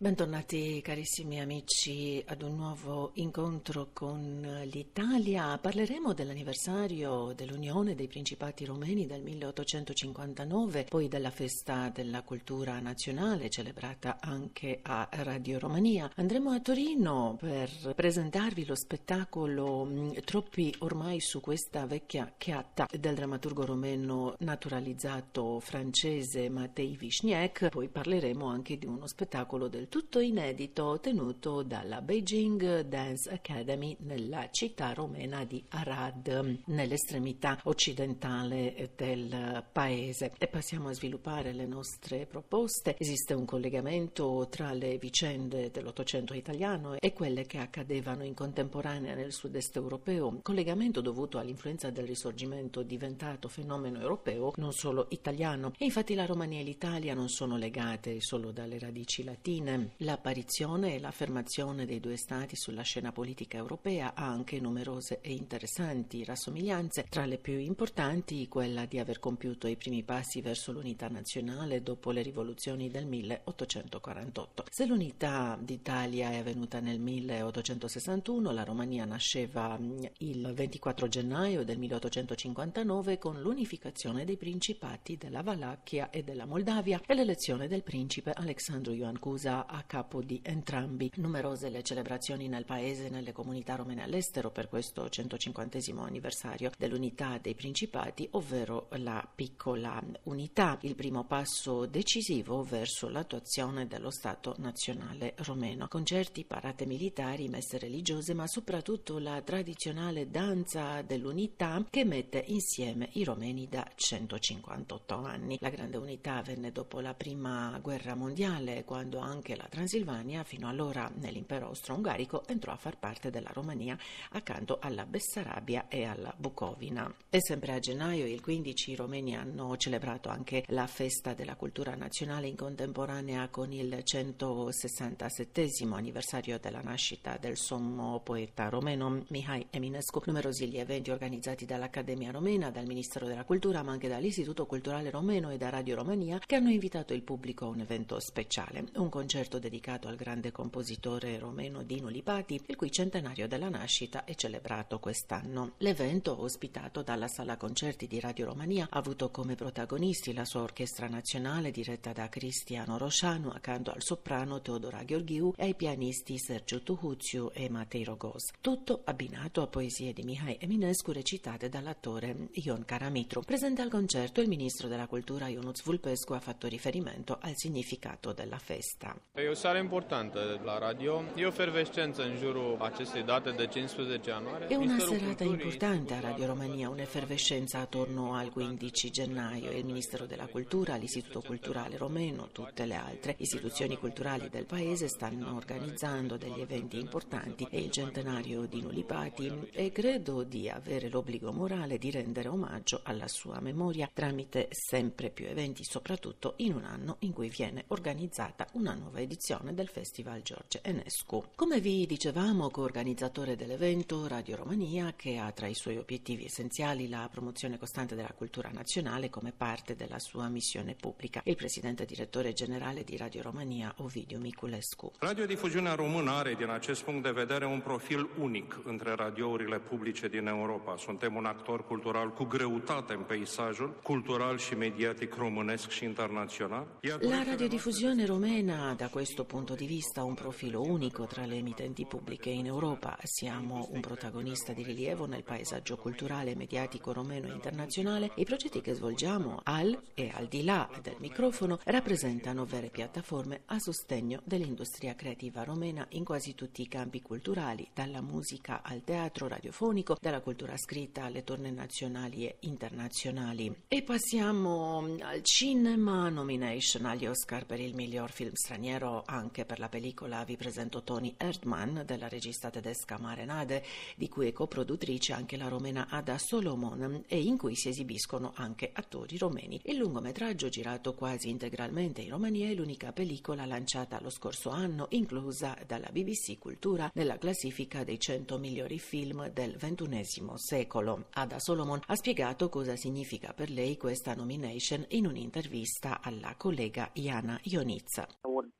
Bentornati carissimi amici ad un nuovo incontro con l'Italia. Parleremo dell'anniversario dell'Unione dei Principati Romeni del 1859, poi della festa della cultura nazionale celebrata anche a Radio Romania. Andremo a Torino per presentarvi lo spettacolo mm, Troppi ormai su questa vecchia chiatta del drammaturgo romeno naturalizzato francese Matei Vishniek. Poi parleremo anche di uno spettacolo del tutto inedito tenuto dalla Beijing Dance Academy nella città romena di Arad, nell'estremità occidentale del paese. E passiamo a sviluppare le nostre proposte. Esiste un collegamento tra le vicende dell'Ottocento italiano e quelle che accadevano in contemporanea nel sud-est europeo, collegamento dovuto all'influenza del risorgimento diventato fenomeno europeo, non solo italiano. E infatti la Romania e l'Italia non sono legate solo dalle radici latine. L'apparizione e l'affermazione dei due Stati sulla scena politica europea ha anche numerose e interessanti rassomiglianze, tra le più importanti quella di aver compiuto i primi passi verso l'unità nazionale dopo le rivoluzioni del 1848. Se l'unità d'Italia è avvenuta nel 1861, la Romania nasceva mm, il 24 gennaio del 1859 con l'unificazione dei principati della Valacchia e della Moldavia e l'elezione del principe Alexandru Ioan Cusa a capo di entrambi. Numerose le celebrazioni nel paese e nelle comunità romene all'estero per questo 150 anniversario dell'unità dei principati, ovvero la piccola unità, il primo passo decisivo verso l'attuazione dello Stato nazionale romeno. Concerti, parate militari, messe religiose, ma soprattutto la tradizionale danza dell'unità che mette insieme i romeni da 158 anni. La grande unità venne dopo la prima guerra mondiale, quando anche la Transilvania, fino allora nell'impero austro-ungarico, entrò a far parte della Romania accanto alla Bessarabia e alla Bucovina. E sempre a gennaio, il 15, i romeni hanno celebrato anche la festa della cultura nazionale in contemporanea con il 167 anniversario della nascita del sommo poeta romeno Mihai Eminescu. Numerosi gli eventi organizzati dall'Accademia Romena, dal Ministero della Cultura, ma anche dall'Istituto Culturale Romeno e da Radio Romania, che hanno invitato il pubblico a un evento speciale, un concerto dedicato dedicato al grande compositore romeno Dino Lipati, il cui centenario della nascita è celebrato quest'anno. L'evento, ospitato dalla Sala Concerti di Radio Romania, ha avuto come protagonisti la sua orchestra nazionale diretta da Cristiano Rosciano accanto al soprano Teodora Gheorghiu e ai pianisti Sergio Tuhuziu e Matei Rogos. Tutto abbinato a poesie di Mihai Eminescu recitate dall'attore Ion Caramitru. Presente al concerto il ministro della cultura Ionuț Vulpescu ha fatto riferimento al significato della festa. Io seară importantă la radio. E o fervescență în jurul acestei date de 15 ianuarie. È una serata importante a Radio Romania, un'effervescenza attorno al 15 gennaio. Il Ministero della Cultura, l'Istituto Culturale Romeno, tutte le altre istituzioni culturali del paese stanno organizzando degli eventi importanti e il centenario di Nulipati e credo di avere l'obbligo morale di rendere omaggio alla sua memoria tramite sempre più eventi, soprattutto in un anno in cui viene organizzata una nuova edizione edizione del Festival Giorge Enescu. Come vi dicevamo, coorganizzatore dell'evento Radio Romania, che ha tra i suoi obiettivi essenziali la promozione costante della cultura nazionale come parte della sua missione pubblica, il presidente direttore generale di Radio Romania, Ovidiu Miculescu. Radiodifuziunea română are din acest punct de vedere un profil unic între radiourile publice din Europa. Suntem un actor cultural cu greutate în peisajul cultural și mediatic românesc și internațional. La radiodiffusione romena da questo punto di vista un profilo unico tra le emittenti pubbliche in Europa. Siamo un protagonista di rilievo nel paesaggio culturale mediatico romeno e internazionale i progetti che svolgiamo al e al di là del microfono rappresentano vere piattaforme a sostegno dell'industria creativa romena in quasi tutti i campi culturali, dalla musica al teatro radiofonico, dalla cultura scritta alle torne nazionali e internazionali. E passiamo al cinema, nomination agli Oscar per il miglior film straniero anche per la pellicola vi presento Tony Erdmann della regista tedesca Marenade, di cui è coproduttrice anche la romena Ada Solomon e in cui si esibiscono anche attori romeni. Il lungometraggio girato quasi integralmente in Romania è l'unica pellicola lanciata lo scorso anno, inclusa dalla BBC Cultura nella classifica dei 100 migliori film del XXI secolo. Ada Solomon ha spiegato cosa significa per lei questa nomination in un'intervista alla collega Iana Ionizza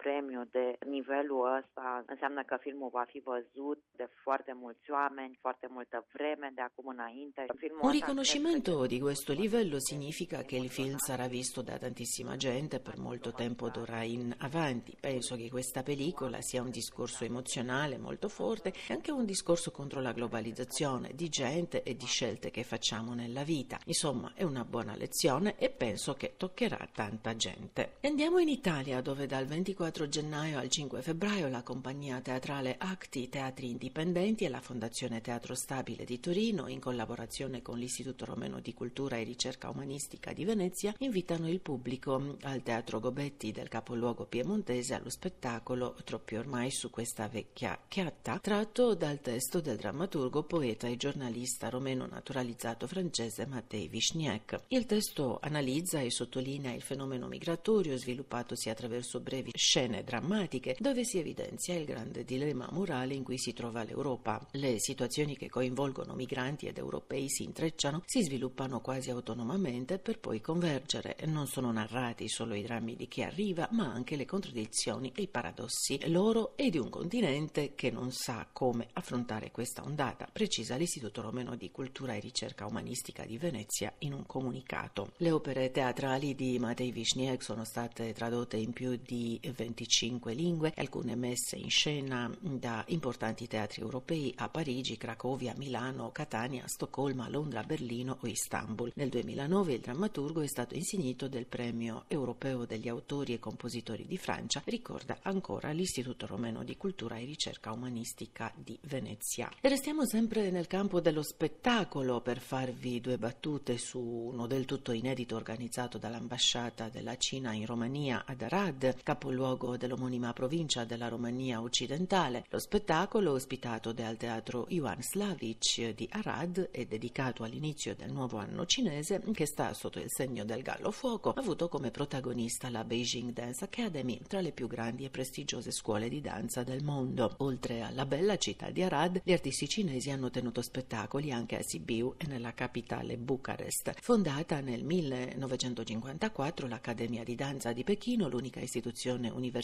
premiu de nivelul ăsta înseamnă că filmul va fi văzut de foarte mulți oameni, foarte multă vreme de acum înainte. Filmul Un riconoscimento di questo livello significa che il film sarà visto da tantissima gente per molto tempo d'ora in avanti. Penso che questa pellicola sia un discorso emozionale molto forte e anche un discorso contro la globalizzazione di gente e di scelte che facciamo nella vita. Insomma, è una buona lezione e penso che toccherà tanta gente. Andiamo in Italia dove dal 24 gennaio al 5 febbraio la compagnia teatrale Acti Teatri Indipendenti e la Fondazione Teatro Stabile di Torino, in collaborazione con l'Istituto Romeno di Cultura e Ricerca Umanistica di Venezia, invitano il pubblico al Teatro Gobetti del capoluogo piemontese allo spettacolo Troppi ormai su questa vecchia chiatta, tratto dal testo del drammaturgo, poeta e giornalista romeno naturalizzato francese Mattei Vichniac. Il testo analizza e sottolinea il fenomeno migratorio sviluppatosi attraverso brevi scene drammatiche dove si evidenzia il grande dilemma morale in cui si trova l'Europa. Le situazioni che coinvolgono migranti ed europei si intrecciano, si sviluppano quasi autonomamente per poi convergere. Non sono narrati solo i drammi di chi arriva, ma anche le contraddizioni e i paradossi loro e di un continente che non sa come affrontare questa ondata, precisa l'Istituto Romeno di Cultura e Ricerca Umanistica di Venezia in un comunicato. Le opere teatrali di Matei Vishniek sono state tradotte in più di 25 lingue, alcune messe in scena da importanti teatri europei a Parigi, Cracovia, Milano, Catania, Stoccolma, Londra, Berlino o Istanbul. Nel 2009 il drammaturgo è stato insignito del premio europeo degli autori e compositori di Francia, ricorda ancora l'Istituto Romeno di Cultura e Ricerca Umanistica di Venezia. E restiamo sempre nel campo dello spettacolo per farvi due battute su uno del tutto inedito organizzato dall'ambasciata della Cina in Romania ad Arad, capoluogo dell'omonima provincia della Romania occidentale. Lo spettacolo, ospitato dal teatro Ivan Slavic di Arad e dedicato all'inizio del nuovo anno cinese, che sta sotto il segno del gallo fuoco, ha avuto come protagonista la Beijing Dance Academy, tra le più grandi e prestigiose scuole di danza del mondo. Oltre alla bella città di Arad, gli artisti cinesi hanno tenuto spettacoli anche a Sibiu e nella capitale Bucarest. Fondata nel 1954, l'Accademia di Danza di Pechino, l'unica istituzione universitaria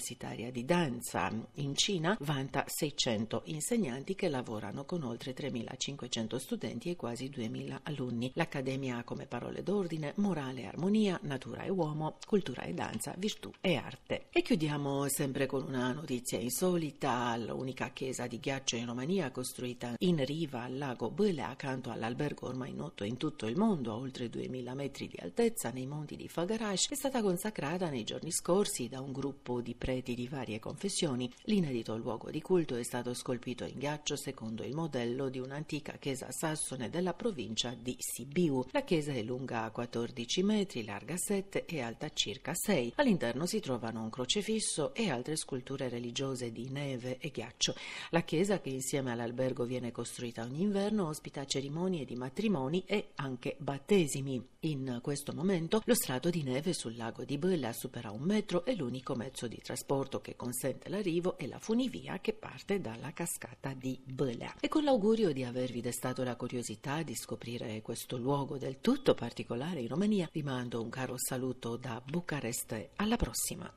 di danza in Cina, vanta 600 insegnanti che lavorano con oltre 3.500 studenti e quasi 2.000 alunni. L'Accademia ha come parole d'ordine morale e armonia, natura e uomo, cultura e danza, virtù e arte. E chiudiamo sempre con una notizia insolita. L'unica chiesa di ghiaccio in Romania, costruita in riva al lago Băle, accanto all'albergo ormai noto in tutto il mondo, a oltre 2000 metri di altezza, nei monti di Fagarash, è stata consacrata nei giorni scorsi da un gruppo di preti di varie confessioni. L'inedito luogo di culto è stato scolpito in ghiaccio secondo il modello di un'antica chiesa sassone della provincia di Sibiu. La chiesa è lunga 14 metri, larga 7 e alta circa 6. All'interno si trovano un crocefisso e altre sculture religiose di neve e ghiaccio. La chiesa, che insieme all'albergo viene costruita ogni inverno, ospita cerimonie di matrimoni e anche battesimi. In questo momento lo strato di neve sul lago di Bella supera un metro e l'unico mezzo di trasporto che consente l'arrivo è la funivia che parte dalla cascata di Bella. E con l'augurio di avervi destato la curiosità di scoprire questo luogo del tutto particolare in Romania, vi mando un caro saluto da Bucarest. Alla prossima!